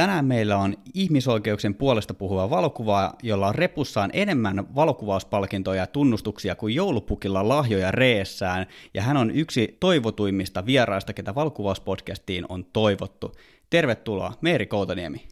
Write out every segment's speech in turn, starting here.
Tänään meillä on ihmisoikeuksien puolesta puhuva valokuva, jolla on repussaan enemmän valokuvauspalkintoja ja tunnustuksia kuin joulupukilla lahjoja reessään, ja hän on yksi toivotuimmista vieraista, ketä valokuvauspodcastiin on toivottu. Tervetuloa, Meeri Koutaniemi.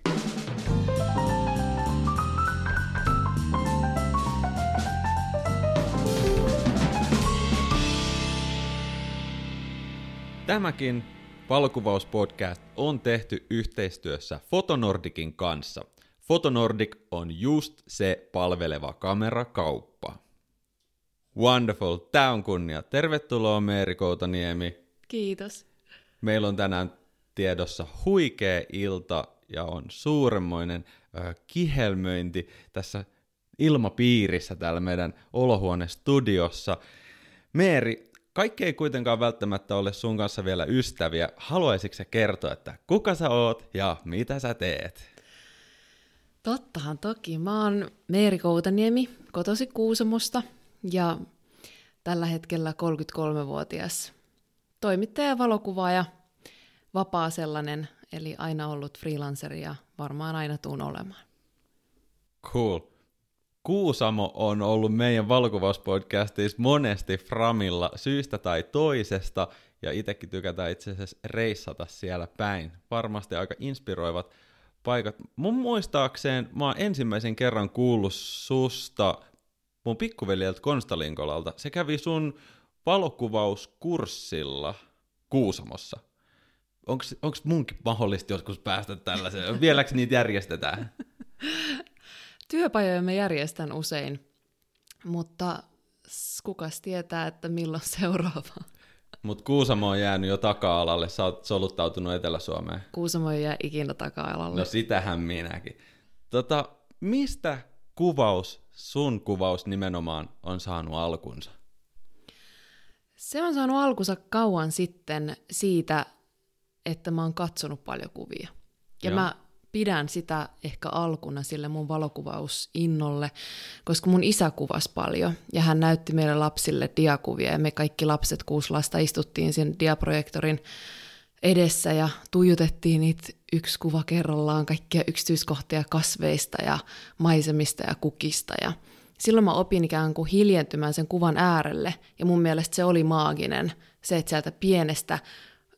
Tämäkin valokuvauspodcast on tehty yhteistyössä Fotonordikin kanssa. Fotonordik on just se palveleva kamerakauppa. Wonderful, tää on kunnia. Tervetuloa Meeri Koutaniemi. Kiitos. Meillä on tänään tiedossa huikea ilta ja on suuremmoinen äh, kihelmöinti tässä ilmapiirissä täällä meidän olohuonestudiossa. Meeri, kaikki ei kuitenkaan välttämättä ole sun kanssa vielä ystäviä. Haluaisitko sä kertoa, että kuka sä oot ja mitä sä teet? Tottahan toki. Mä oon Meeri Koutaniemi, kotosi Kuusamosta ja tällä hetkellä 33-vuotias toimittaja, valokuvaaja, vapaa sellainen, eli aina ollut freelanceri ja varmaan aina tuun olemaan. Cool. Kuusamo on ollut meidän valokuvauspodcastissa monesti Framilla syystä tai toisesta, ja itsekin tykätään itse asiassa reissata siellä päin. Varmasti aika inspiroivat paikat. Mun muistaakseen mä oon ensimmäisen kerran kuullut susta mun pikkuveljeltä Konstalinkolalta. Se kävi sun valokuvauskurssilla Kuusamossa. Onko munkin mahdollista joskus päästä tällaiseen? Vieläks niitä järjestetään? Työpajoja me järjestän usein, mutta kukas tietää, että milloin seuraava. Mutta Kuusamo on jäänyt jo taka-alalle, sä oot soluttautunut Etelä-Suomeen. Kuusamo ei jää ikinä taka-alalle. No sitähän minäkin. Tota, mistä kuvaus, sun kuvaus nimenomaan, on saanut alkunsa? Se on saanut alkunsa kauan sitten siitä, että mä oon katsonut paljon kuvia. Ja Joo. mä pidän sitä ehkä alkuna sille mun valokuvausinnolle, koska mun isä kuvasi paljon ja hän näytti meille lapsille diakuvia ja me kaikki lapset, kuusi lasta, istuttiin sen diaprojektorin edessä ja tuijotettiin niitä yksi kuva kerrallaan, kaikkia yksityiskohtia kasveista ja maisemista ja kukista ja silloin mä opin ikään kuin hiljentymään sen kuvan äärelle ja mun mielestä se oli maaginen, se, että sieltä pienestä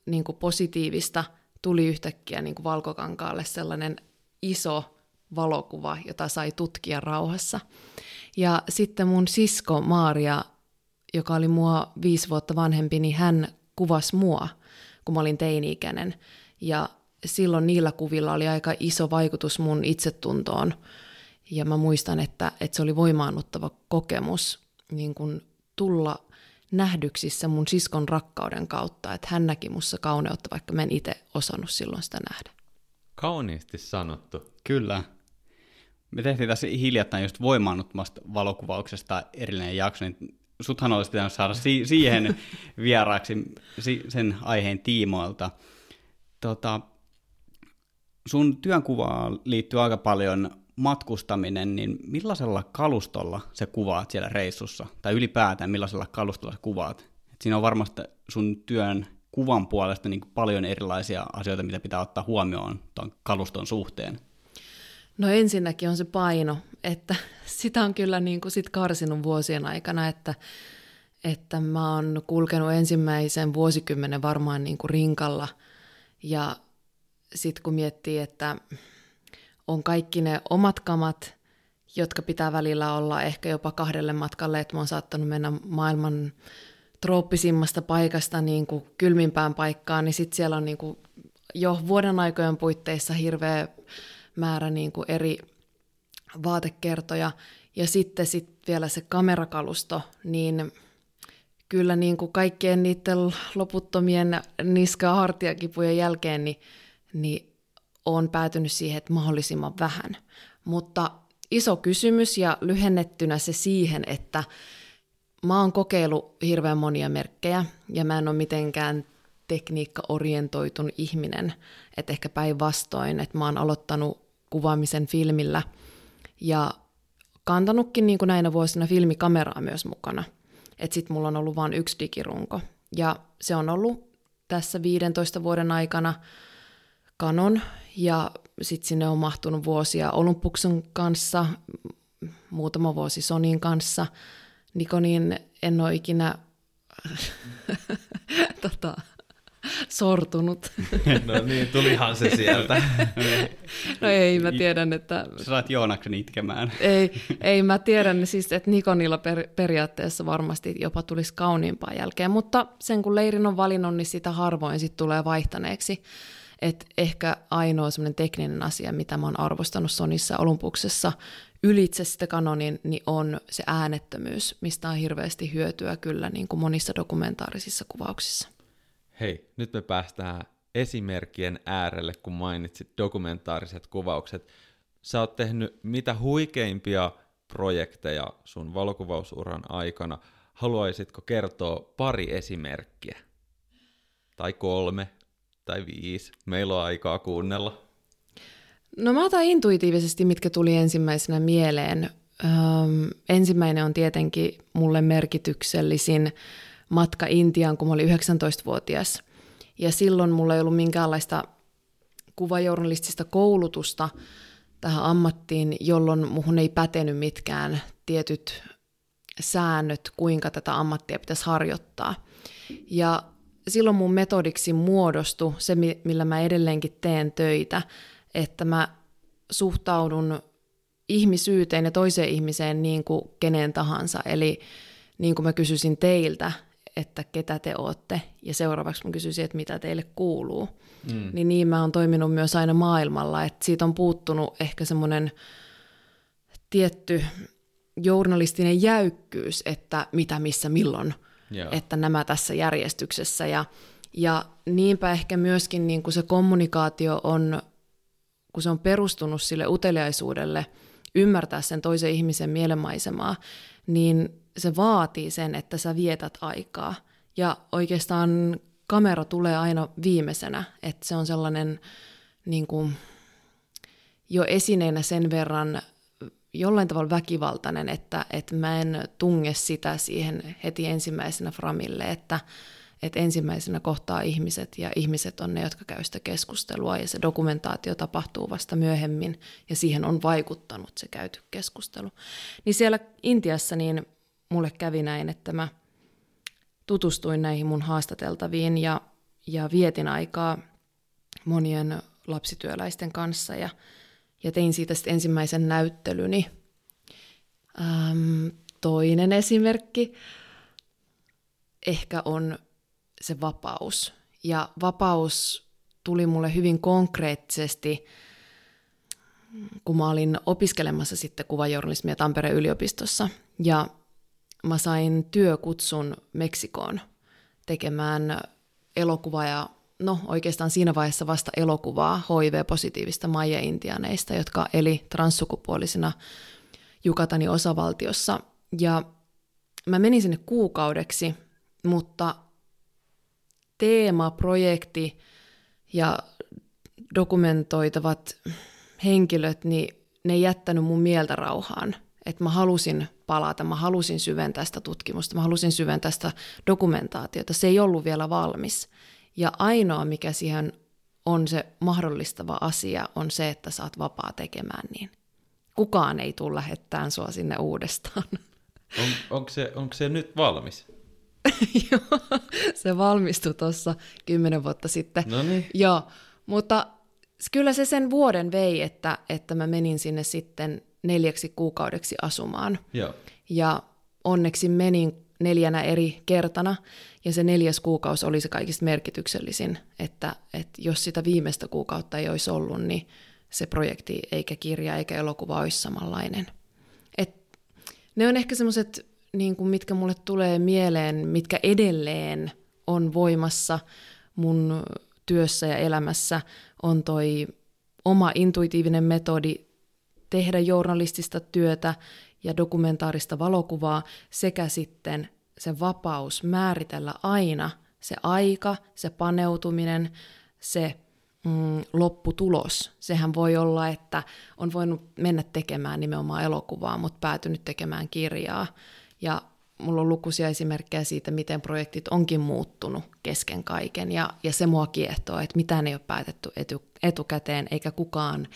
niin kuin positiivista – tuli yhtäkkiä niin kuin valkokankaalle sellainen iso valokuva, jota sai tutkia rauhassa. Ja sitten mun sisko Maaria, joka oli mua viisi vuotta vanhempi, niin hän kuvasi mua, kun mä olin teini-ikäinen. Ja silloin niillä kuvilla oli aika iso vaikutus mun itsetuntoon. Ja mä muistan, että, että se oli voimaannuttava kokemus niin kun tulla nähdyksissä mun siskon rakkauden kautta, että hän näki mussa kauneutta, vaikka mä en itse osannut silloin sitä nähdä. Kauniisti sanottu. Kyllä. Me tehtiin tässä hiljattain just voimaannuttamasta valokuvauksesta erillinen jakso, niin suthan olisi pitänyt saada si- siihen vieraaksi si- sen aiheen tiimoilta. Tota, sun työnkuvaan liittyy aika paljon matkustaminen, niin millaisella kalustolla se kuvaat siellä reissussa? Tai ylipäätään millaisella kalustolla sä kuvaat? Et siinä on varmasti sun työn kuvan puolesta niin paljon erilaisia asioita, mitä pitää ottaa huomioon tuon kaluston suhteen. No ensinnäkin on se paino, että sitä on kyllä niin kuin sit karsinut vuosien aikana, että, että mä oon kulkenut ensimmäisen vuosikymmenen varmaan niin kuin rinkalla ja sitten kun miettii, että on kaikki ne omat kamat, jotka pitää välillä olla ehkä jopa kahdelle matkalle, että mä oon saattanut mennä maailman trooppisimmasta paikasta niin kuin kylmimpään paikkaan, niin sitten siellä on niin kuin jo vuoden aikojen puitteissa hirveä määrä niin kuin eri vaatekertoja. Ja sitten sit vielä se kamerakalusto, niin kyllä niin kuin kaikkien niiden loputtomien niska- ja hartiakipujen jälkeen, niin, niin olen päätynyt siihen, että mahdollisimman vähän. Mutta iso kysymys ja lyhennettynä se siihen, että mä oon kokeillut hirveän monia merkkejä ja mä en ole mitenkään tekniikka-orientoitun ihminen, että ehkä päinvastoin, että mä oon aloittanut kuvaamisen filmillä ja kantanutkin niin kuin näinä vuosina filmikameraa myös mukana. Että sit mulla on ollut vain yksi digirunko. Ja se on ollut tässä 15 vuoden aikana Canon ja sitten sinne on mahtunut vuosia Olympuksen kanssa, muutama vuosi Sonin kanssa. Nikonin en ole ikinä tota, sortunut. No niin, tulihan se sieltä. no ei, mä tiedän, että... Sä saat Joonaksen itkemään. ei, ei, mä tiedän siis, että Nikonilla per, periaatteessa varmasti jopa tulisi kauniimpaa jälkeen, mutta sen kun leirin on valinnut, niin sitä harvoin sit tulee vaihtaneeksi. Et ehkä ainoa semmoinen tekninen asia, mitä mä oon arvostanut Sonissa Olympuksessa ylitse sitä kanonin, niin on se äänettömyys, mistä on hirveästi hyötyä kyllä niin kuin monissa dokumentaarisissa kuvauksissa. Hei, nyt me päästään esimerkkien äärelle, kun mainitsit dokumentaariset kuvaukset. Sä oot tehnyt mitä huikeimpia projekteja sun valokuvausuran aikana. Haluaisitko kertoa pari esimerkkiä? Tai kolme, tai viisi. Meillä on aikaa kuunnella. No mä otan intuitiivisesti, mitkä tuli ensimmäisenä mieleen. Öm, ensimmäinen on tietenkin mulle merkityksellisin matka Intiaan, kun mä olin 19-vuotias. Ja silloin mulla ei ollut minkäänlaista kuvajournalistista koulutusta tähän ammattiin, jolloin muhun ei pätenyt mitkään tietyt säännöt, kuinka tätä ammattia pitäisi harjoittaa. Ja silloin mun metodiksi muodostui se, millä mä edelleenkin teen töitä, että mä suhtaudun ihmisyyteen ja toiseen ihmiseen niin kuin kenen tahansa. Eli niin kuin mä kysyisin teiltä, että ketä te ootte, ja seuraavaksi mä kysyisin, että mitä teille kuuluu. Mm. Niin niin mä oon toiminut myös aina maailmalla, että siitä on puuttunut ehkä semmoinen tietty journalistinen jäykkyys, että mitä, missä, milloin, yeah. että nämä tässä järjestyksessä. Ja, ja niinpä ehkä myöskin niin kuin se kommunikaatio on, kun se on perustunut sille uteliaisuudelle, ymmärtää sen toisen ihmisen mielenmaisemaa, niin se vaatii sen, että sä vietät aikaa. Ja oikeastaan kamera tulee aina viimeisenä, että se on sellainen niin kuin, jo esineenä sen verran jollain tavalla väkivaltainen, että, että mä en tunge sitä siihen heti ensimmäisenä framille, että, että ensimmäisenä kohtaa ihmiset ja ihmiset on ne, jotka käy sitä keskustelua ja se dokumentaatio tapahtuu vasta myöhemmin ja siihen on vaikuttanut se käyty keskustelu. Niin siellä Intiassa niin mulle kävi näin, että mä tutustuin näihin mun haastateltaviin ja, ja vietin aikaa monien lapsityöläisten kanssa ja, ja tein siitä sitten ensimmäisen näyttelyni. Ähm, toinen esimerkki ehkä on se vapaus. Ja vapaus tuli mulle hyvin konkreettisesti, kun mä olin opiskelemassa sitten kuvajournalismia Tampereen yliopistossa. Ja mä sain työkutsun Meksikoon tekemään elokuvaa ja no oikeastaan siinä vaiheessa vasta elokuvaa HIV-positiivista maija-intianeista, jotka eli transsukupuolisina Jukatani osavaltiossa. Ja mä menin sinne kuukaudeksi, mutta teema, projekti ja dokumentoitavat henkilöt, niin ne ei jättänyt mun mieltä rauhaan. Että mä halusin palata, mä halusin syventää sitä tutkimusta, mä halusin syventää sitä dokumentaatiota. Se ei ollut vielä valmis. Ja ainoa, mikä siihen on se mahdollistava asia, on se, että saat vapaa tekemään niin. Kukaan ei tule lähettämään sua sinne uudestaan. On, onko, se, onko se nyt valmis? Joo, se valmistui tuossa kymmenen vuotta sitten. No niin. Joo, mutta kyllä se sen vuoden vei, että, että mä menin sinne sitten neljäksi kuukaudeksi asumaan. Joo. Ja onneksi menin neljänä eri kertana, ja se neljäs kuukausi oli se kaikista merkityksellisin, että, että jos sitä viimeistä kuukautta ei olisi ollut, niin se projekti eikä kirja eikä elokuva olisi samanlainen. Et ne on ehkä semmoiset, niin kuin mitkä mulle tulee mieleen, mitkä edelleen on voimassa mun työssä ja elämässä, on toi oma intuitiivinen metodi tehdä journalistista työtä ja dokumentaarista valokuvaa sekä sitten se vapaus määritellä aina se aika, se paneutuminen, se mm, lopputulos. Sehän voi olla, että on voinut mennä tekemään nimenomaan elokuvaa, mutta päätynyt tekemään kirjaa. Ja mulla on lukuisia esimerkkejä siitä, miten projektit onkin muuttunut kesken kaiken, ja, ja se mua kiehtoo, että mitään ei ole päätetty etu, etukäteen, eikä kukaan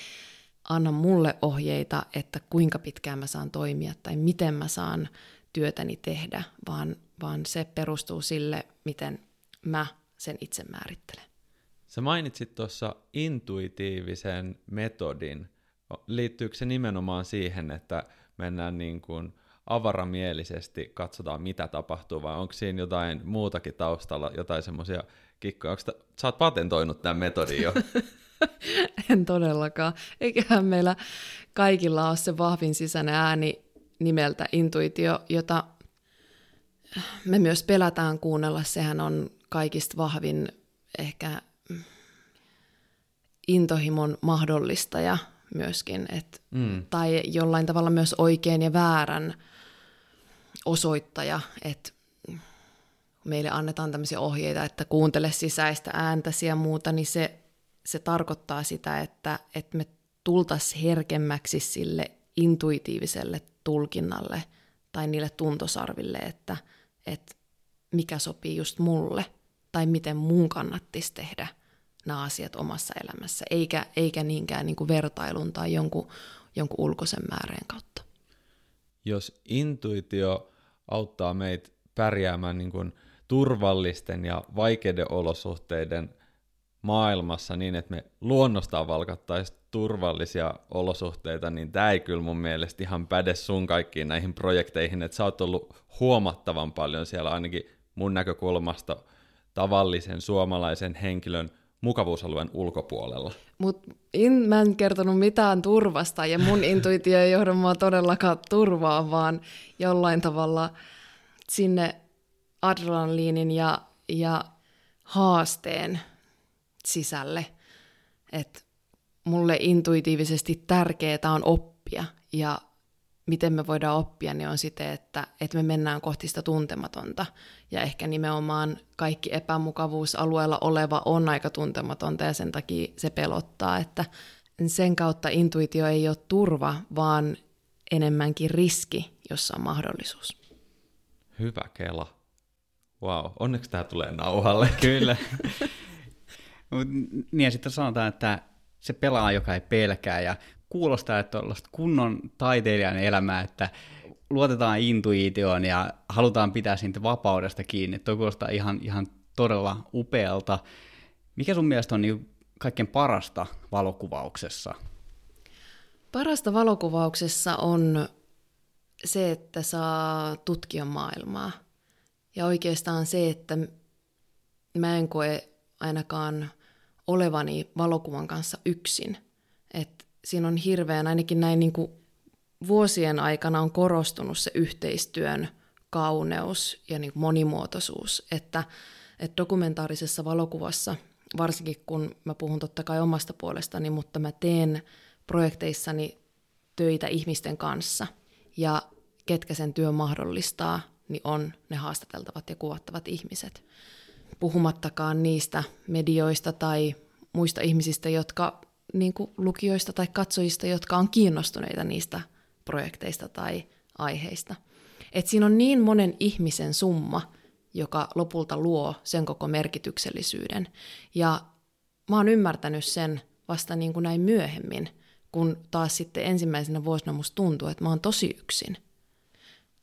anna mulle ohjeita, että kuinka pitkään mä saan toimia tai miten mä saan työtäni tehdä, vaan, vaan se perustuu sille, miten mä sen itse määrittelen. Sä mainitsit tuossa intuitiivisen metodin. Liittyykö se nimenomaan siihen, että mennään niin kuin avaramielisesti, katsotaan mitä tapahtuu, vai onko siinä jotain muutakin taustalla, jotain semmoisia kikkoja? Onko ta- sä oot patentoinut tämän metodin jo? en todellakaan. Eiköhän meillä kaikilla ole se vahvin sisäinen ääni nimeltä intuitio, jota me myös pelätään kuunnella. Sehän on kaikista vahvin ehkä intohimon mahdollistaja myöskin, et, mm. tai jollain tavalla myös oikein ja väärän osoittaja, että meille annetaan tämmöisiä ohjeita, että kuuntele sisäistä ääntäsi ja muuta, niin se, se tarkoittaa sitä, että, että me tultaisiin herkemmäksi sille intuitiiviselle tulkinnalle tai niille tuntosarville, että, että mikä sopii just mulle tai miten mun kannattisi tehdä nämä asiat omassa elämässä, eikä, eikä niinkään niin kuin vertailun tai jonkun, jonkun ulkoisen määreen kautta. Jos intuitio auttaa meitä pärjäämään niin kuin turvallisten ja vaikeiden olosuhteiden maailmassa niin, että me luonnostaan valkattaisiin turvallisia olosuhteita, niin tämä ei kyllä mun mielestä ihan päde sun kaikkiin näihin projekteihin, että sä oot ollut huomattavan paljon siellä ainakin mun näkökulmasta tavallisen suomalaisen henkilön mukavuusalueen ulkopuolella. Mut in, mä en kertonut mitään turvasta ja mun intuitio ei johda mua todellakaan turvaa, vaan jollain tavalla sinne adrenaliinin ja, ja haasteen sisälle. Että mulle intuitiivisesti tärkeää on oppia ja miten me voidaan oppia, niin on sitten, että, että me mennään kohti sitä tuntematonta. Ja ehkä nimenomaan kaikki epämukavuusalueella oleva on aika tuntematonta ja sen takia se pelottaa, että sen kautta intuitio ei ole turva, vaan enemmänkin riski, jossa on mahdollisuus. Hyvä Kela. Wow, onneksi tämä tulee nauhalle. Kyllä. niin ja sitten sanotaan, että se pelaa, joka ei pelkää, ja kuulostaa, että on kunnon taiteilijan elämää, että luotetaan intuitioon ja halutaan pitää siitä vapaudesta kiinni. Tuo kuulostaa ihan, ihan todella upealta. Mikä sun mielestä on niin kaikkein parasta valokuvauksessa? Parasta valokuvauksessa on se, että saa tutkia maailmaa. Ja oikeastaan se, että mä en koe ainakaan olevani valokuvan kanssa yksin. Et siinä on hirveän, ainakin näin niin kuin vuosien aikana on korostunut se yhteistyön kauneus ja niin monimuotoisuus, että, että dokumentaarisessa valokuvassa, varsinkin kun mä puhun totta kai omasta puolestani, mutta mä teen projekteissani töitä ihmisten kanssa ja ketkä sen työn mahdollistaa, niin on ne haastateltavat ja kuvattavat ihmiset. Puhumattakaan niistä medioista tai muista ihmisistä, jotka niin kuin lukijoista tai katsojista, jotka on kiinnostuneita niistä projekteista tai aiheista. Et siinä on niin monen ihmisen summa, joka lopulta luo sen koko merkityksellisyyden. Ja mä oon ymmärtänyt sen vasta niin kuin näin myöhemmin, kun taas sitten ensimmäisenä vuosina musta tuntuu, että mä oon tosi yksin.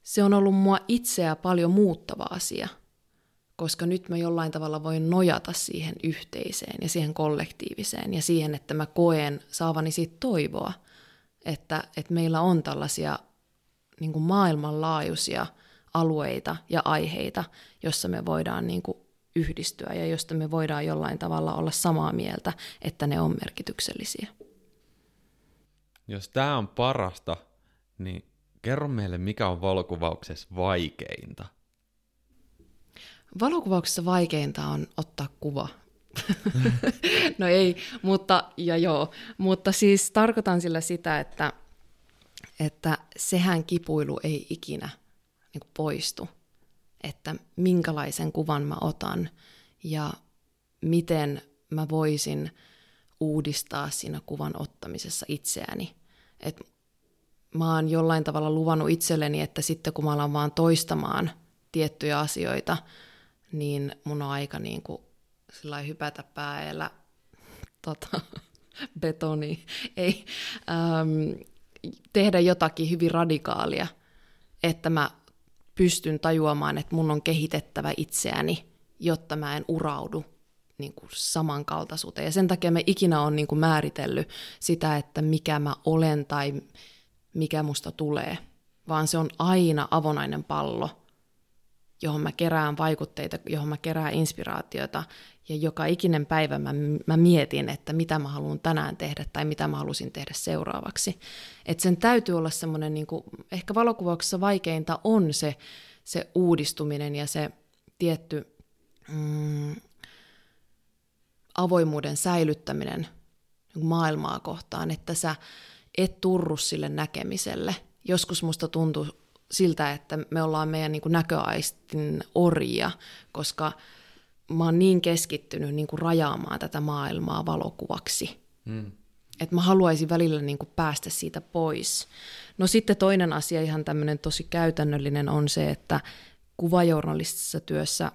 Se on ollut mua itseä paljon muuttava asia – koska nyt mä jollain tavalla voin nojata siihen yhteiseen ja siihen kollektiiviseen ja siihen, että mä koen saavani siitä toivoa, että, että meillä on tällaisia niin kuin maailmanlaajuisia alueita ja aiheita, jossa me voidaan niin kuin yhdistyä ja josta me voidaan jollain tavalla olla samaa mieltä, että ne on merkityksellisiä. Jos tämä on parasta, niin kerro meille, mikä on valokuvauksessa vaikeinta – Valokuvauksessa vaikeinta on ottaa kuva. no ei, mutta ja joo, mutta siis tarkoitan sillä sitä, että, että sehän kipuilu ei ikinä niin poistu, että minkälaisen kuvan mä otan ja miten mä voisin uudistaa siinä kuvan ottamisessa itseäni. Et mä oon jollain tavalla luvannut itselleni, että sitten kun mä alan vaan toistamaan tiettyjä asioita, niin mun on aika niin kuin sillä hypätä päällä tota, betoni, ei, äm, tehdä jotakin hyvin radikaalia, että mä pystyn tajuamaan, että mun on kehitettävä itseäni, jotta mä en uraudu niin kuin samankaltaisuuteen. Ja sen takia me ikinä on niin määritellyt sitä, että mikä mä olen tai mikä musta tulee, vaan se on aina avonainen pallo, johon mä kerään vaikutteita, johon mä kerään inspiraatiota, ja joka ikinen päivä mä, mä mietin, että mitä mä haluan tänään tehdä tai mitä mä halusin tehdä seuraavaksi. Et sen täytyy olla semmoinen, niin ehkä valokuvauksessa vaikeinta on se, se uudistuminen ja se tietty mm, avoimuuden säilyttäminen maailmaa kohtaan, että sä et turru sille näkemiselle. Joskus musta tuntuu siltä, että me ollaan meidän niin kuin näköaistin orjia, koska mä oon niin keskittynyt niin kuin rajaamaan tätä maailmaa valokuvaksi. Mm. Että mä haluaisin välillä niin kuin päästä siitä pois. No sitten toinen asia, ihan tämmöinen tosi käytännöllinen, on se, että kuvajournalistisessa työssä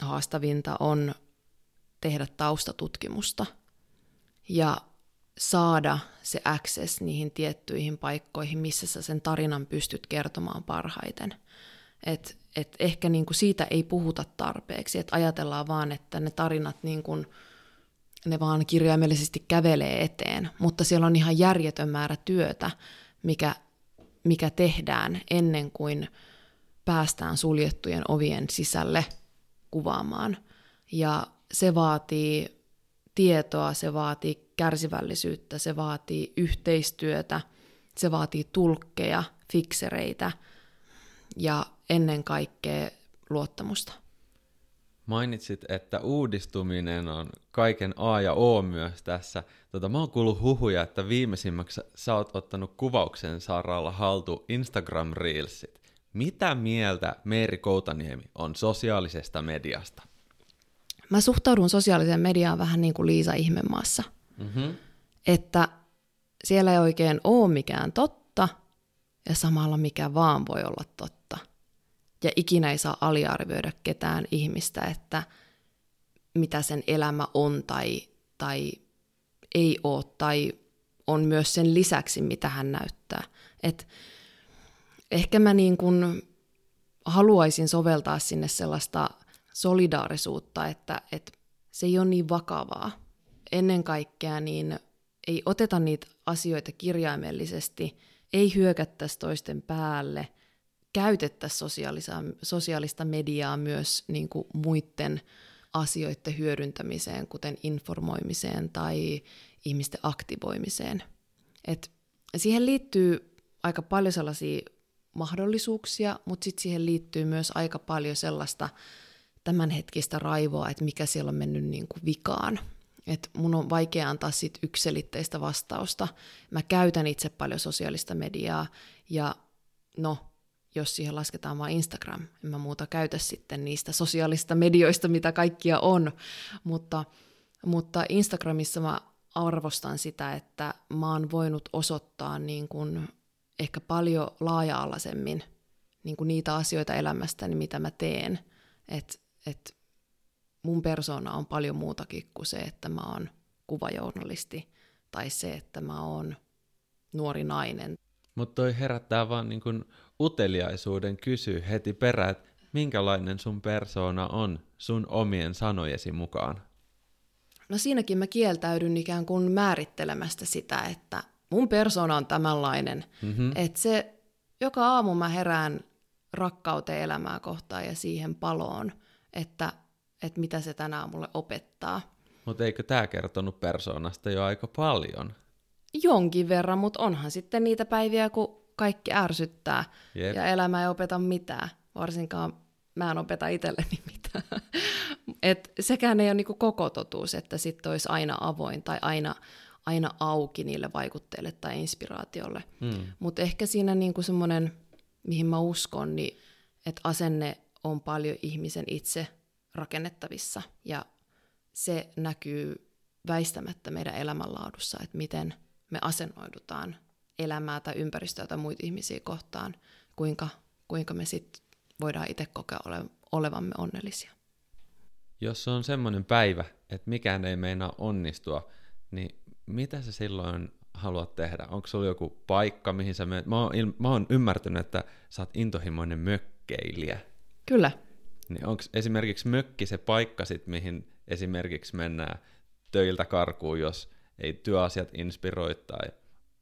haastavinta on tehdä taustatutkimusta ja saada se access niihin tiettyihin paikkoihin, missä sä sen tarinan pystyt kertomaan parhaiten. Et, et ehkä niinku siitä ei puhuta tarpeeksi, että ajatellaan vaan, että ne tarinat niinku, ne vaan kirjaimellisesti kävelee eteen, mutta siellä on ihan järjetön määrä työtä, mikä, mikä tehdään ennen kuin päästään suljettujen ovien sisälle kuvaamaan. Ja se vaatii tietoa, se vaatii kärsivällisyyttä, se vaatii yhteistyötä, se vaatii tulkkeja, fiksereitä ja ennen kaikkea luottamusta. Mainitsit, että uudistuminen on kaiken A ja O myös tässä. Tota, mä oon kuullut huhuja, että viimeisimmäksi sä oot ottanut kuvauksen saralla haltu Instagram Reelsit. Mitä mieltä Meeri Koutaniemi on sosiaalisesta mediasta? Mä suhtaudun sosiaaliseen mediaan vähän niin kuin Liisa Ihmemaassa. Mm-hmm. Että siellä ei oikein ole mikään totta ja samalla mikä vaan voi olla totta. Ja ikinä ei saa aliarvioida ketään ihmistä, että mitä sen elämä on tai, tai ei ole, tai on myös sen lisäksi, mitä hän näyttää. Et ehkä mä niin kuin haluaisin soveltaa sinne sellaista solidaarisuutta, että, että se ei ole niin vakavaa. Ennen kaikkea niin ei oteta niitä asioita kirjaimellisesti, ei hyökättäisi toisten päälle, käytettäisiin sosiaalista, sosiaalista mediaa myös niin kuin muiden asioiden hyödyntämiseen, kuten informoimiseen tai ihmisten aktivoimiseen. Et siihen liittyy aika paljon sellaisia mahdollisuuksia, mutta sitten siihen liittyy myös aika paljon sellaista tämänhetkistä raivoa, että mikä siellä on mennyt niin kuin vikaan. Et mun on vaikea antaa sit yksilitteistä vastausta. Mä käytän itse paljon sosiaalista mediaa ja no, jos siihen lasketaan vain Instagram, en mä muuta käytä sitten niistä sosiaalista medioista, mitä kaikkia on, mutta, mutta Instagramissa mä arvostan sitä, että mä oon voinut osoittaa niin kuin ehkä paljon laaja-alaisemmin niin kuin niitä asioita elämästäni, mitä mä teen. Että et mun persona on paljon muutakin kuin se, että mä oon kuvajournalisti tai se, että mä oon nuori nainen. Mutta toi herättää vaan niin kun uteliaisuuden kysy heti perään, että minkälainen sun persona on sun omien sanojesi mukaan? No siinäkin mä kieltäydyn ikään kuin määrittelemästä sitä, että mun persona on tämänlainen. Mm-hmm. Että se, joka aamu mä herään rakkauteen elämää kohtaan ja siihen paloon, että, että mitä se tänään mulle opettaa. Mutta eikö tämä kertonut persoonasta jo aika paljon? Jonkin verran, mutta onhan sitten niitä päiviä, kun kaikki ärsyttää Jep. ja elämä ei opeta mitään. Varsinkaan mä en opeta itselleni mitään. Et sekään ei ole niinku koko totuus, että sitten olisi aina avoin tai aina, aina auki niille vaikutteille tai inspiraatiolle. Hmm. Mutta ehkä siinä niinku semmoinen, mihin mä uskon, niin että asenne on paljon ihmisen itse rakennettavissa ja se näkyy väistämättä meidän elämänlaadussa, että miten me asennoidutaan elämää tai ympäristöä tai muita ihmisiä kohtaan, kuinka, kuinka me sitten voidaan itse kokea ole, olevamme onnellisia. Jos on semmoinen päivä, että mikään ei meinaa onnistua, niin mitä sä silloin haluat tehdä? Onko sulla joku paikka, mihin sä menet? Mä oon, mä oon ymmärtänyt, että sä oot intohimoinen mökkeilijä. Kyllä. Niin onko esimerkiksi mökki se paikka sit, mihin esimerkiksi mennään töiltä karkuun, jos ei työasiat inspiroi, tai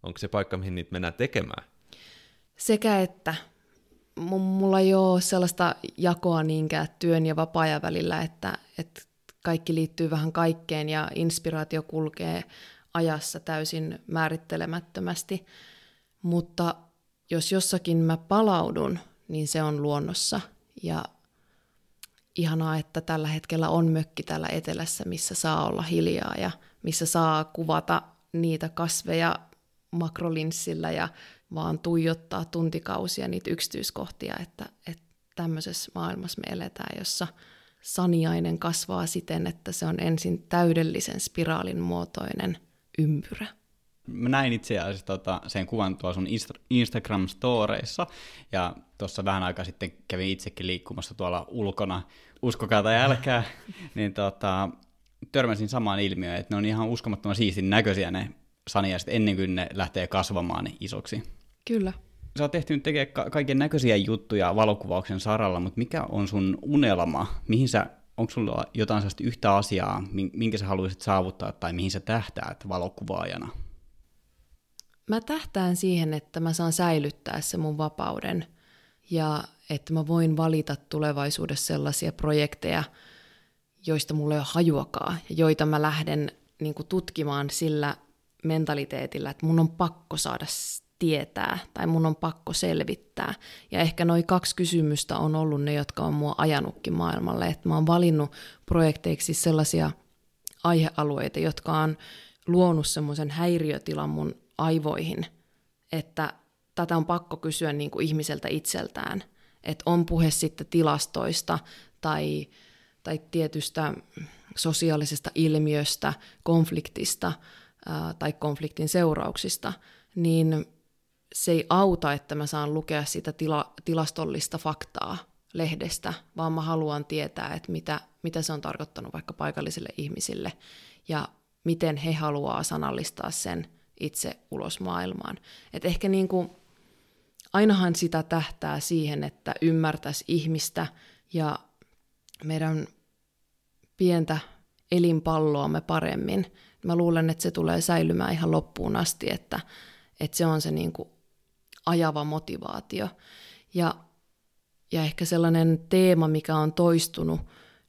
onko se paikka, mihin niitä mennään tekemään? Sekä että. Mulla ei ole sellaista jakoa niinkään työn ja vapaa-ajan välillä, että, että kaikki liittyy vähän kaikkeen ja inspiraatio kulkee ajassa täysin määrittelemättömästi. Mutta jos jossakin mä palaudun, niin se on luonnossa. Ja ihanaa, että tällä hetkellä on mökki täällä etelässä, missä saa olla hiljaa ja missä saa kuvata niitä kasveja makrolinssillä ja vaan tuijottaa tuntikausia niitä yksityiskohtia, että, että tämmöisessä maailmassa me eletään, jossa saniainen kasvaa siten, että se on ensin täydellisen spiraalin muotoinen ympyrä. Mä näin itse asiassa tota, sen kuvan tuolla sun Instagram-storeissa, ja tuossa vähän aikaa sitten kävin itsekin liikkumassa tuolla ulkona, uskokaa tai älkää, niin tota, törmäsin samaan ilmiöön, että ne on ihan uskomattoman siistin näköisiä ne saniaiset ennen kuin ne lähtee kasvamaan isoksi. Kyllä. Sä oot tehty nyt tekemään ka- kaiken näköisiä juttuja valokuvauksen saralla, mutta mikä on sun unelma? Mihin sä, onko sulla jotain sellaista yhtä asiaa, minkä sä haluaisit saavuttaa tai mihin sä tähtäät valokuvaajana? Mä tähtään siihen, että mä saan säilyttää se mun vapauden ja että mä voin valita tulevaisuudessa sellaisia projekteja, joista mulla ei ole hajuakaan ja joita mä lähden niin tutkimaan sillä mentaliteetillä, että mun on pakko saada tietää tai mun on pakko selvittää. Ja ehkä noin kaksi kysymystä on ollut ne, jotka on mua ajanutkin maailmalle. Että mä oon valinnut projekteiksi sellaisia aihealueita, jotka on luonut semmoisen häiriötilan mun aivoihin, että tätä on pakko kysyä niin kuin ihmiseltä itseltään. Että on puhe sitten tilastoista tai, tai tietystä sosiaalisesta ilmiöstä, konfliktista ää, tai konfliktin seurauksista, niin se ei auta, että mä saan lukea sitä tila, tilastollista faktaa lehdestä, vaan mä haluan tietää, että mitä, mitä se on tarkoittanut vaikka paikallisille ihmisille ja miten he haluaa sanallistaa sen itse ulos maailmaan. Et ehkä niin kuin, ainahan sitä tähtää siihen, että ymmärtäisi ihmistä ja meidän pientä elinpalloamme paremmin. Mä luulen, että se tulee säilymään ihan loppuun asti, että, että se on se niin kuin ajava motivaatio. Ja, ja ehkä sellainen teema, mikä on toistunut,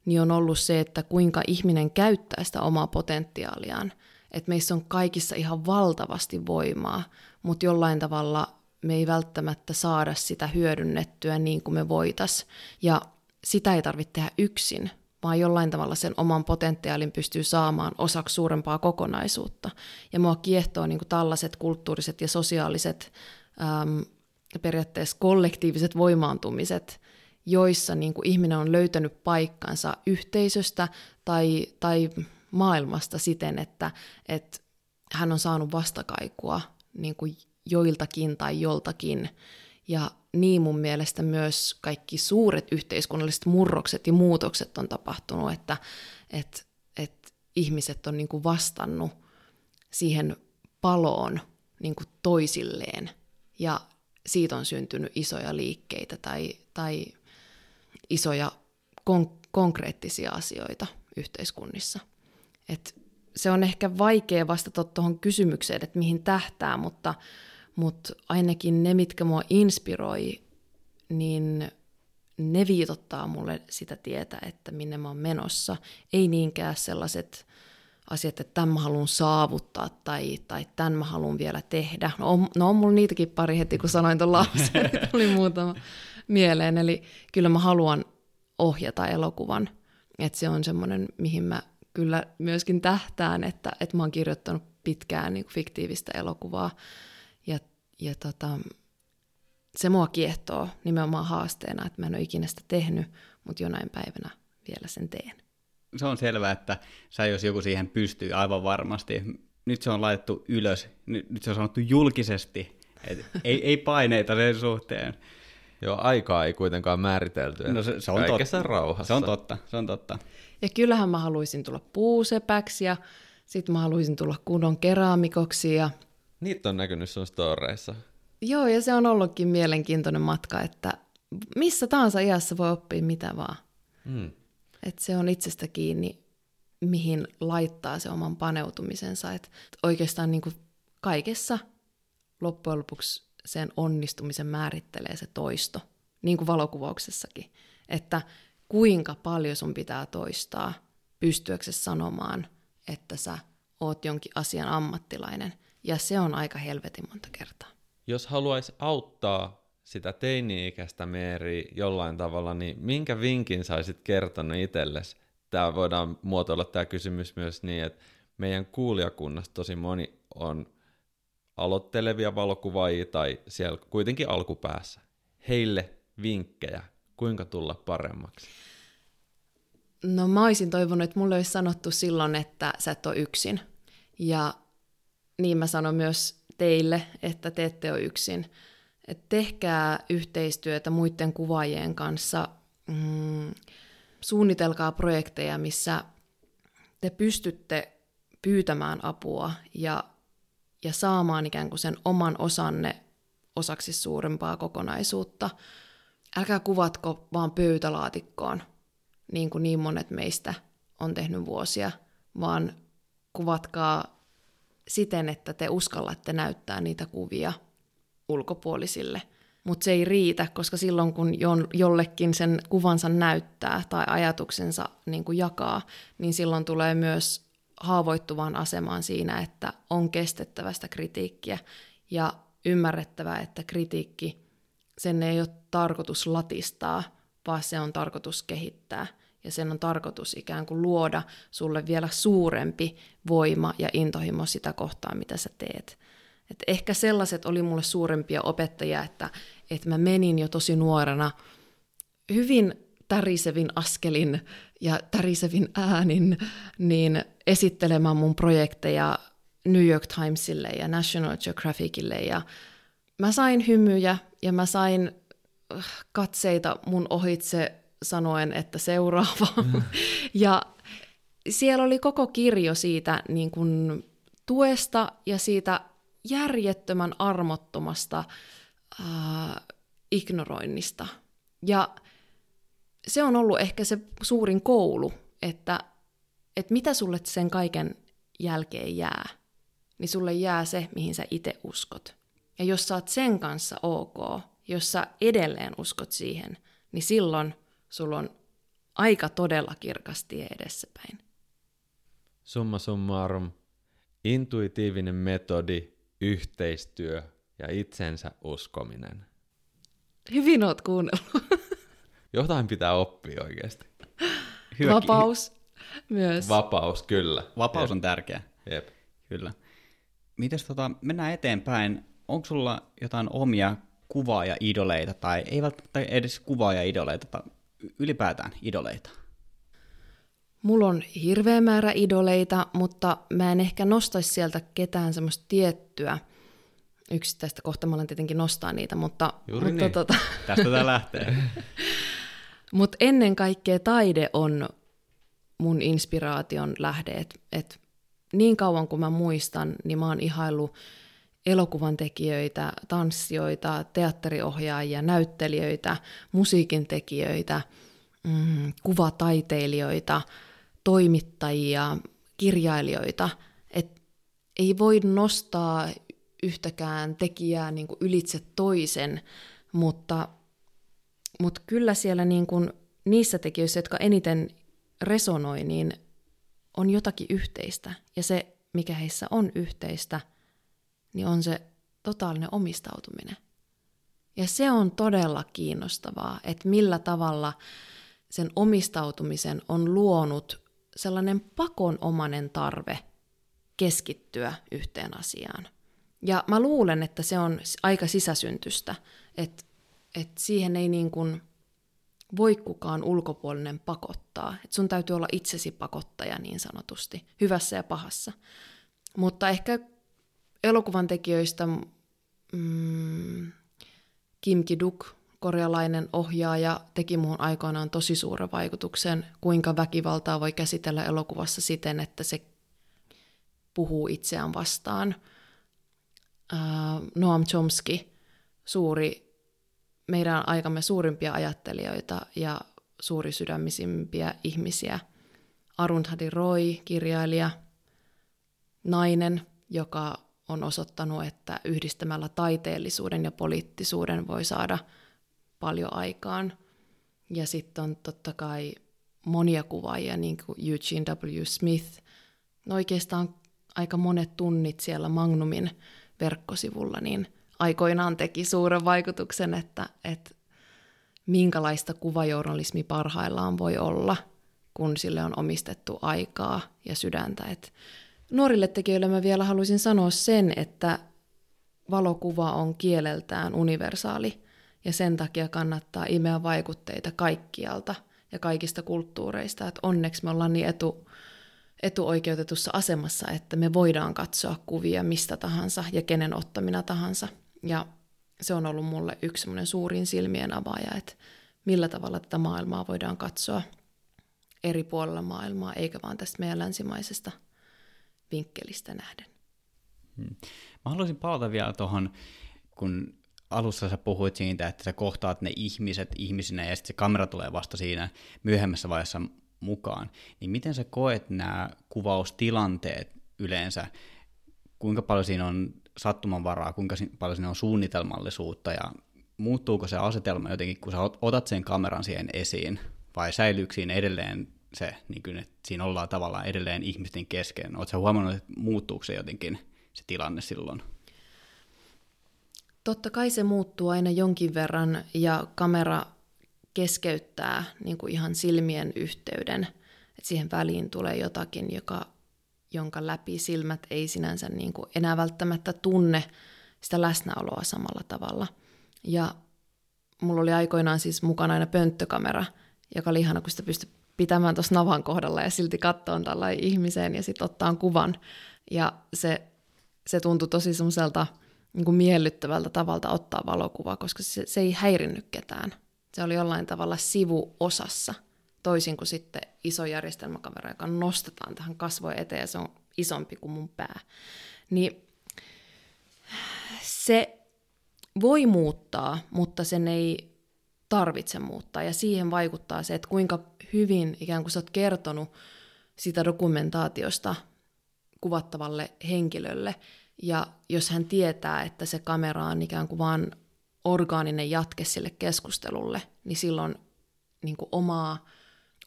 niin on ollut se, että kuinka ihminen käyttää sitä omaa potentiaaliaan. Että meissä on kaikissa ihan valtavasti voimaa, mutta jollain tavalla me ei välttämättä saada sitä hyödynnettyä niin kuin me voitais. Ja sitä ei tarvitse tehdä yksin, vaan jollain tavalla sen oman potentiaalin pystyy saamaan osaksi suurempaa kokonaisuutta. Ja mua kiehtoo niin kuin tällaiset kulttuuriset ja sosiaaliset äm, periaatteessa kollektiiviset voimaantumiset, joissa niin kuin ihminen on löytänyt paikkansa yhteisöstä tai, tai maailmasta siten, että, että hän on saanut vastakaikua niin kuin joiltakin tai joltakin. Ja niin mun mielestä myös kaikki suuret yhteiskunnalliset murrokset ja muutokset on tapahtunut, että, että, että ihmiset on niin kuin vastannut siihen paloon niin kuin toisilleen – ja siitä on syntynyt isoja liikkeitä tai, tai isoja kon- konkreettisia asioita yhteiskunnissa. Et se on ehkä vaikea vastata tuohon kysymykseen, että mihin tähtää, mutta, mutta ainakin ne, mitkä mua inspiroi, niin ne viitottaa mulle sitä tietä, että minne mä oon menossa. Ei niinkään sellaiset asiat, että tämän mä haluan saavuttaa tai, tai tämän mä haluan vielä tehdä. No on, no on mulla niitäkin pari heti, kun sanoin tuon lauseen, tuli muutama mieleen. Eli kyllä mä haluan ohjata elokuvan. Että se on semmoinen, mihin mä kyllä myöskin tähtään, että, että mä oon kirjoittanut pitkään niin fiktiivistä elokuvaa. Ja, ja tota, se mua kiehtoo nimenomaan haasteena, että mä en ole ikinä sitä tehnyt, mutta jonain päivänä vielä sen teen se on selvää, että sä jos joku siihen pystyy aivan varmasti. nyt se on laitettu ylös, nyt, se on sanottu julkisesti, ei, ei paineita sen suhteen. Joo, aikaa ei kuitenkaan määritelty. No se, se on totta. rauhassa. Se on totta, se on totta. Ja kyllähän mä haluaisin tulla puusepäksi ja sitten mä haluaisin tulla kunnon keraamikoksi ja Niitä on näkynyt sun storeissa. Joo, ja se on ollutkin mielenkiintoinen matka, että missä tahansa iässä voi oppia mitä vaan. Mm. Et se on itsestä kiinni, mihin laittaa se oman paneutumisensa. Et oikeastaan niin kuin kaikessa loppujen lopuksi sen onnistumisen määrittelee se toisto, niin kuin valokuvauksessakin. Että kuinka paljon sun pitää toistaa pystyäksesi sanomaan, että sä oot jonkin asian ammattilainen. Ja se on aika helvetin monta kertaa. Jos haluaisi auttaa sitä teini-ikäistä Meeri jollain tavalla, niin minkä vinkin saisit kertonut itsellesi? Tämä voidaan muotoilla tämä kysymys myös niin, että meidän kuulijakunnasta tosi moni on aloittelevia valokuvaajia tai siellä kuitenkin alkupäässä. Heille vinkkejä, kuinka tulla paremmaksi? No mä olisin toivonut, että mulle olisi sanottu silloin, että sä et ole yksin. Ja niin mä sanon myös teille, että te ette ole yksin. Et tehkää yhteistyötä muiden kuvaajien kanssa, mm, suunnitelkaa projekteja, missä te pystytte pyytämään apua ja, ja saamaan ikään kuin sen oman osanne osaksi suurempaa kokonaisuutta. Älkää kuvatko vaan pöytälaatikkoon, niin kuin niin monet meistä on tehnyt vuosia, vaan kuvatkaa siten, että te uskallatte näyttää niitä kuvia ulkopuolisille. Mutta se ei riitä, koska silloin kun jollekin sen kuvansa näyttää tai ajatuksensa niin kuin jakaa, niin silloin tulee myös haavoittuvaan asemaan siinä, että on kestettävästä kritiikkiä ja ymmärrettävä, että kritiikki, sen ei ole tarkoitus latistaa, vaan se on tarkoitus kehittää – ja sen on tarkoitus ikään kuin luoda sulle vielä suurempi voima ja intohimo sitä kohtaa, mitä sä teet. Et ehkä sellaiset oli mulle suurempia opettajia, että, että mä menin jo tosi nuorena hyvin tärisevin askelin ja tärisevin äänin niin esittelemään mun projekteja New York Timesille ja National Geographicille ja mä sain hymyjä ja mä sain äh, katseita mun ohitse sanoen, että seuraava. Mm. ja siellä oli koko kirjo siitä niin kuin, tuesta ja siitä järjettömän armottomasta äh, ignoroinnista. Ja se on ollut ehkä se suurin koulu, että, että mitä sulle sen kaiken jälkeen jää, niin sulle jää se, mihin sä itse uskot. Ja jos sä oot sen kanssa ok, jos sä edelleen uskot siihen, niin silloin sulla on aika todella kirkas tie edessäpäin. Summa summarum, intuitiivinen metodi, yhteistyö ja itsensä uskominen. Hyvin oot kuunnellut. Jotain pitää oppia oikeasti. Hyvä. Vapaus myös. Vapaus, kyllä. Vapaus Jep. on tärkeä. Jep. Kyllä. Mites tota, mennään eteenpäin. Onko sulla jotain omia kuvaaja-idoleita, tai ei välttämättä edes kuvaaja-idoleita, ylipäätään idoleita? Mulla on hirveä määrä idoleita, mutta mä en ehkä nostaisi sieltä ketään semmoista tiettyä yksittäistä. Kohta mä olen tietenkin nostaa niitä, mutta... Juuri mutta niin. tota... Tästä tämä lähtee. mutta ennen kaikkea taide on mun inspiraation lähde. Et, et niin kauan kuin mä muistan, niin mä oon ihaillut elokuvan tekijöitä, tanssijoita, teatteriohjaajia, näyttelijöitä, musiikin tekijöitä, mm, kuvataiteilijoita, toimittajia, kirjailijoita. Et ei voi nostaa yhtäkään tekijää niin kuin ylitse toisen, mutta, mutta kyllä siellä niin kuin niissä tekijöissä, jotka eniten resonoi, niin on jotakin yhteistä. Ja se, mikä heissä on yhteistä – niin on se totaalinen omistautuminen. Ja se on todella kiinnostavaa, että millä tavalla sen omistautumisen on luonut sellainen pakonomainen tarve keskittyä yhteen asiaan. Ja mä luulen, että se on aika sisäsyntystä, että, että siihen ei niin kuin voi kukaan ulkopuolinen pakottaa. Että sun täytyy olla itsesi pakottaja niin sanotusti, hyvässä ja pahassa. Mutta ehkä elokuvan tekijöistä mm, Kim Ki-duk, korealainen ohjaaja, teki muuhun aikoinaan tosi suuren vaikutuksen, kuinka väkivaltaa voi käsitellä elokuvassa siten, että se puhuu itseään vastaan. Uh, Noam Chomsky, suuri, meidän aikamme suurimpia ajattelijoita ja suuri sydämisimpiä ihmisiä. Arundhati Roy, kirjailija, nainen, joka on osoittanut, että yhdistämällä taiteellisuuden ja poliittisuuden voi saada paljon aikaan. Ja sitten on totta kai monia kuvaajia, niin kuin Eugene W. Smith. No oikeastaan aika monet tunnit siellä Magnumin verkkosivulla, niin aikoinaan teki suuren vaikutuksen, että, että minkälaista kuvajournalismi parhaillaan voi olla, kun sille on omistettu aikaa ja sydäntä. että nuorille tekijöille mä vielä haluaisin sanoa sen, että valokuva on kieleltään universaali ja sen takia kannattaa imeä vaikutteita kaikkialta ja kaikista kulttuureista. Että onneksi me ollaan niin etu, etuoikeutetussa asemassa, että me voidaan katsoa kuvia mistä tahansa ja kenen ottamina tahansa. Ja se on ollut mulle yksi suurin silmien avaaja, että millä tavalla tätä maailmaa voidaan katsoa eri puolilla maailmaa, eikä vaan tästä meidän länsimaisesta vinkkelistä nähden. Hmm. Mä haluaisin palata vielä tuohon, kun alussa sä puhuit siitä, että sä kohtaat ne ihmiset ihmisinä ja sitten se kamera tulee vasta siinä myöhemmässä vaiheessa mukaan. Niin miten sä koet nämä kuvaustilanteet yleensä? Kuinka paljon siinä on sattumanvaraa, kuinka paljon siinä on suunnitelmallisuutta ja muuttuuko se asetelma jotenkin, kun sä otat sen kameran siihen esiin, vai säilyykö siinä edelleen se, niin kuin, että siinä ollaan tavallaan edelleen ihmisten kesken. Oletko huomannut, että muuttuuko se jotenkin se tilanne silloin? Totta kai se muuttuu aina jonkin verran ja kamera keskeyttää niin kuin ihan silmien yhteyden, että siihen väliin tulee jotakin, joka, jonka läpi silmät ei sinänsä niin kuin enää välttämättä tunne sitä läsnäoloa samalla tavalla. Ja mulla oli aikoinaan siis mukana aina pönttökamera, joka oli ihana, kun sitä pystyi pitämään tuossa navan kohdalla ja silti kattoon tällä ihmiseen ja sitten ottaa kuvan. Ja se, se tuntui tosi semmoiselta niin kuin miellyttävältä tavalta ottaa valokuva, koska se, se ei häirinnyt ketään. Se oli jollain tavalla sivuosassa, toisin kuin sitten iso järjestelmäkamera, joka nostetaan tähän kasvojen eteen ja se on isompi kuin mun pää. Niin se voi muuttaa, mutta sen ei tarvitse muuttaa. Ja siihen vaikuttaa se, että kuinka hyvin ikään kuin sä oot kertonut sitä dokumentaatiosta kuvattavalle henkilölle. Ja jos hän tietää, että se kamera on ikään kuin vaan orgaaninen jatke sille keskustelulle, niin silloin niin kuin omaa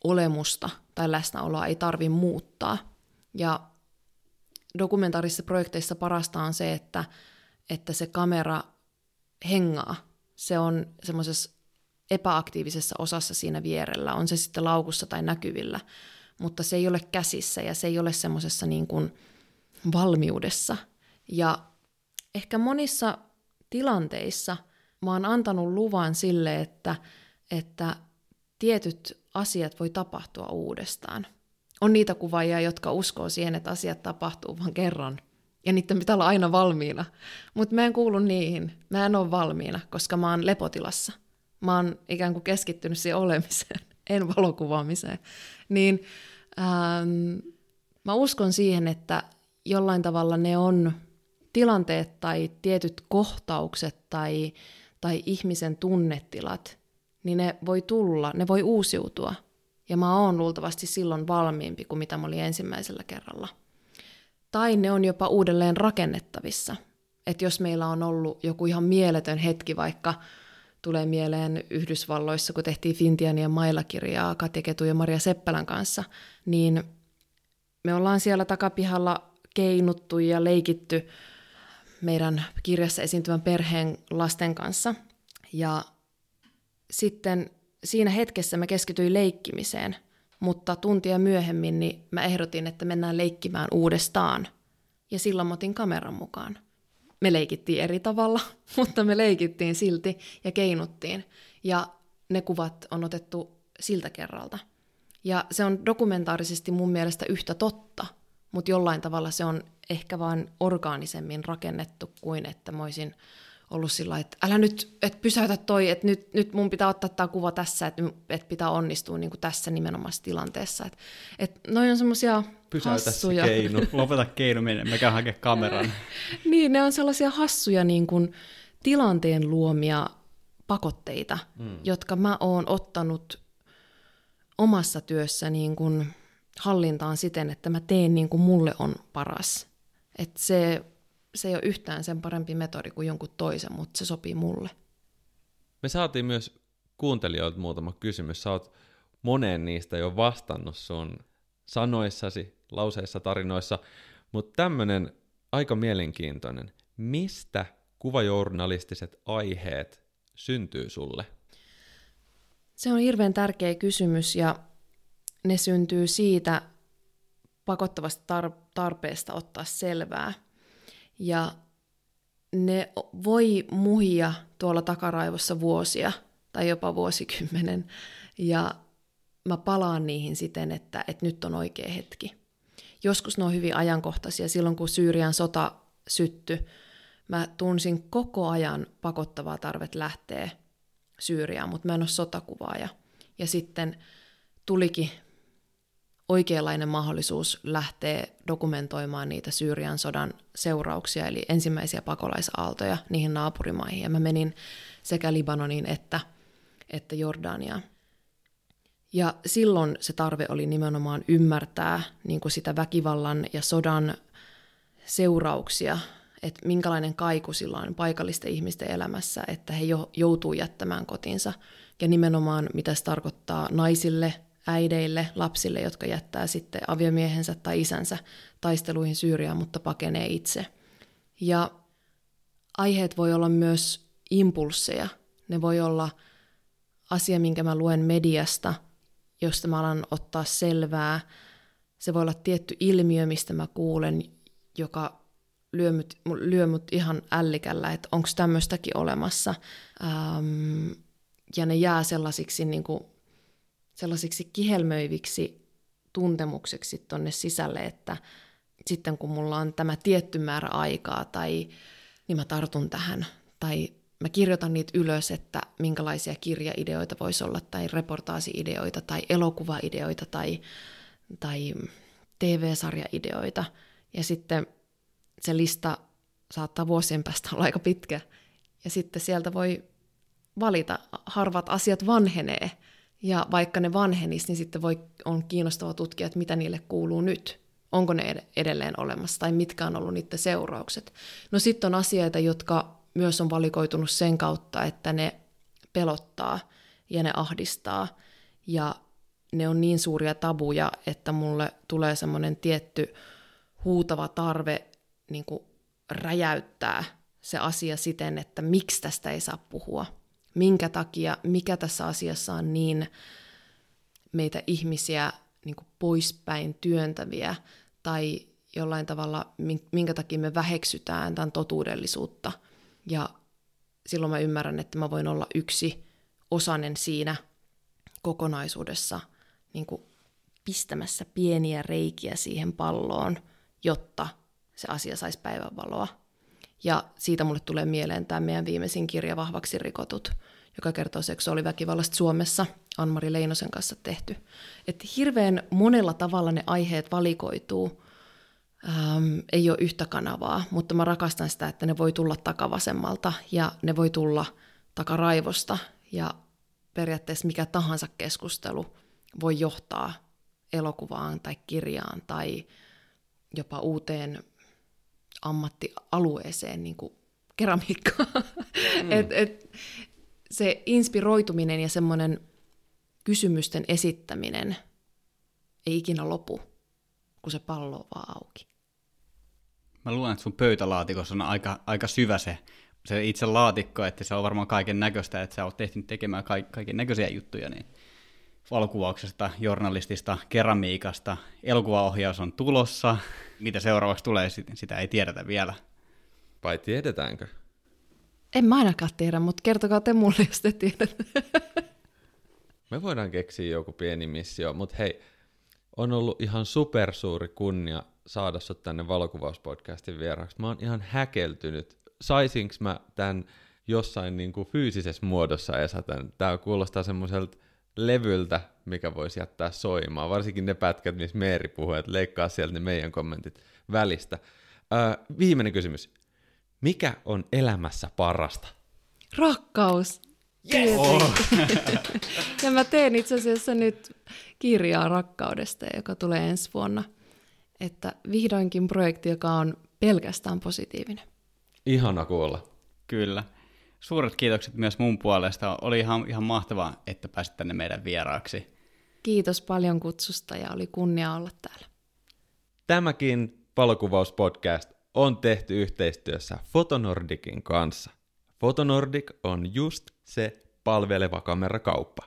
olemusta tai läsnäoloa ei tarvi muuttaa. Ja dokumentaarisissa projekteissa parasta on se, että, että se kamera hengaa. Se on semmoisessa epäaktiivisessa osassa siinä vierellä, on se sitten laukussa tai näkyvillä, mutta se ei ole käsissä ja se ei ole semmoisessa niin kuin valmiudessa. Ja ehkä monissa tilanteissa mä oon antanut luvan sille, että, että tietyt asiat voi tapahtua uudestaan. On niitä kuvaajia, jotka uskoo siihen, että asiat tapahtuu vain kerran. Ja niiden pitää olla aina valmiina. Mutta mä en kuulu niihin. Mä en ole valmiina, koska mä oon lepotilassa – mä oon ikään kuin keskittynyt siihen olemiseen, en valokuvaamiseen, niin ähm, mä uskon siihen, että jollain tavalla ne on tilanteet tai tietyt kohtaukset tai, tai ihmisen tunnetilat, niin ne voi tulla, ne voi uusiutua. Ja mä oon luultavasti silloin valmiimpi kuin mitä mä olin ensimmäisellä kerralla. Tai ne on jopa uudelleen rakennettavissa. Että jos meillä on ollut joku ihan mieletön hetki vaikka tulee mieleen Yhdysvalloissa, kun tehtiin Fintianien mailakirjaa Katja Ketu ja Maria Seppälän kanssa, niin me ollaan siellä takapihalla keinuttu ja leikitty meidän kirjassa esiintyvän perheen lasten kanssa. Ja sitten siinä hetkessä mä keskityin leikkimiseen, mutta tuntia myöhemmin niin mä ehdotin, että mennään leikkimään uudestaan. Ja silloin mä otin kameran mukaan me leikittiin eri tavalla, mutta me leikittiin silti ja keinuttiin. Ja ne kuvat on otettu siltä kerralta. Ja se on dokumentaarisesti mun mielestä yhtä totta, mutta jollain tavalla se on ehkä vaan orgaanisemmin rakennettu kuin että mä olisin ollut sillä että älä nyt, et pysäytä toi, että nyt, nyt mun pitää ottaa tämä kuva tässä, että et pitää onnistua niin kuin tässä nimenomaisessa tilanteessa. Että et noin on semmoisia Pysäytä hassuja. se keinu. Lopeta keino mennä, mä käyn hakemaan kameran. niin, ne on sellaisia hassuja niin kuin tilanteen luomia pakotteita, mm. jotka mä oon ottanut omassa työssä niin kuin hallintaan siten, että mä teen niin kuin mulle on paras. Et se, se ei ole yhtään sen parempi metodi kuin jonkun toisen, mutta se sopii mulle. Me saatiin myös kuuntelijoilta muutama kysymys. Sä oot moneen niistä jo vastannut sun sanoissasi, lauseissa, tarinoissa, mutta tämmönen aika mielenkiintoinen. Mistä kuvajournalistiset aiheet syntyy sulle? Se on hirveän tärkeä kysymys ja ne syntyy siitä pakottavasta tar- tarpeesta ottaa selvää. Ja ne voi muhia tuolla takaraivossa vuosia tai jopa vuosikymmenen. Ja mä palaan niihin siten, että, että nyt on oikea hetki. Joskus ne on hyvin ajankohtaisia. Silloin kun Syyrian sota syttyi, mä tunsin koko ajan pakottavaa tarvet lähteä Syyriaan, mutta mä en ole sotakuvaaja. Ja sitten tulikin oikeanlainen mahdollisuus lähteä dokumentoimaan niitä Syyrian sodan seurauksia, eli ensimmäisiä pakolaisaaltoja niihin naapurimaihin. Ja mä menin sekä Libanoniin että, että Jordaniaan. Ja silloin se tarve oli nimenomaan ymmärtää niin kuin sitä väkivallan ja sodan seurauksia, että minkälainen kaiku sillä on paikallisten ihmisten elämässä, että he jo, joutuu jättämään kotinsa. Ja nimenomaan mitä se tarkoittaa naisille, äideille, lapsille, jotka jättää sitten aviomiehensä tai isänsä taisteluihin Syyriaan, mutta pakenee itse. Ja aiheet voi olla myös impulseja. Ne voi olla asia, minkä mä luen mediasta, josta mä alan ottaa selvää. Se voi olla tietty ilmiö, mistä mä kuulen, joka lyö mut, lyö mut ihan ällikällä, että onko tämmöistäkin olemassa. Ähm, ja ne jää sellaisiksi, niin kuin, sellaisiksi kihelmöiviksi tuntemukseksi tonne sisälle, että sitten kun mulla on tämä tietty määrä aikaa, tai niin mä tartun tähän, tai mä kirjoitan niitä ylös, että minkälaisia kirjaideoita voisi olla, tai reportaasi-ideoita, tai elokuvaideoita, tai, tai TV-sarjaideoita. Ja sitten se lista saattaa vuosien päästä olla aika pitkä. Ja sitten sieltä voi valita, harvat asiat vanhenee. Ja vaikka ne vanhenis, niin sitten voi, on kiinnostava tutkia, että mitä niille kuuluu nyt. Onko ne edelleen olemassa tai mitkä on ollut niiden seuraukset. No sitten on asioita, jotka myös on valikoitunut sen kautta, että ne pelottaa ja ne ahdistaa. Ja ne on niin suuria tabuja, että mulle tulee semmoinen tietty huutava tarve niin kuin räjäyttää se asia siten, että miksi tästä ei saa puhua. Minkä takia, mikä tässä asiassa on niin meitä ihmisiä niin kuin poispäin työntäviä tai jollain tavalla, minkä takia me väheksytään tämän totuudellisuutta. Ja silloin mä ymmärrän, että mä voin olla yksi osanen siinä kokonaisuudessa niin kuin pistämässä pieniä reikiä siihen palloon, jotta se asia saisi päivänvaloa. Ja siitä mulle tulee mieleen tämä meidän viimeisin kirja Vahvaksi rikotut, joka kertoo seksuaaliväkivallasta Suomessa, Anmari Leinosen kanssa tehty. Että hirveän monella tavalla ne aiheet valikoituu. Ähm, ei ole yhtä kanavaa, mutta mä rakastan sitä, että ne voi tulla takavasemmalta ja ne voi tulla takaraivosta. Ja periaatteessa mikä tahansa keskustelu voi johtaa elokuvaan tai kirjaan tai jopa uuteen ammattialueeseen, niin kuin keramiikkaan. Mm. et, et, se inspiroituminen ja semmoinen kysymysten esittäminen ei ikinä lopu, kun se pallo on vaan auki. Mä luulen, että sun pöytälaatikossa on aika, aika syvä se, se itse laatikko, että se on varmaan kaiken näköistä, että sä oot tehnyt tekemään kaiken näköisiä juttuja, niin valokuvauksesta, journalistista, keramiikasta. Elokuvaohjaus on tulossa. Mitä seuraavaksi tulee, sitä ei tiedetä vielä. Vai tiedetäänkö? En mä ainakaan tiedä, mutta kertokaa te mulle, jos te tiedätte. Me voidaan keksiä joku pieni missio, mutta hei, on ollut ihan supersuuri kunnia saada sut tänne valokuvauspodcastin vieraaksi. Mä oon ihan häkeltynyt. Saisinko mä tämän jossain niin kuin fyysisessä muodossa Esa tämän? Tää kuulostaa semmoiselta levyltä, mikä voisi jättää soimaan. Varsinkin ne pätkät, missä Meeri puhuu, että leikkaa sieltä ne meidän kommentit välistä. Öö, viimeinen kysymys. Mikä on elämässä parasta? Rakkaus. Yes! Oh. ja mä teen itse asiassa nyt kirjaa rakkaudesta, joka tulee ensi vuonna. Että vihdoinkin projekti, joka on pelkästään positiivinen. Ihana kuulla. Kyllä. Suuret kiitokset myös mun puolesta. Oli ihan, ihan mahtavaa, että pääsit tänne meidän vieraaksi. Kiitos paljon kutsusta ja oli kunnia olla täällä. Tämäkin valokuvauspodcast on tehty yhteistyössä Fotonordicin kanssa. Fotonordic on just se palveleva kamerakauppa.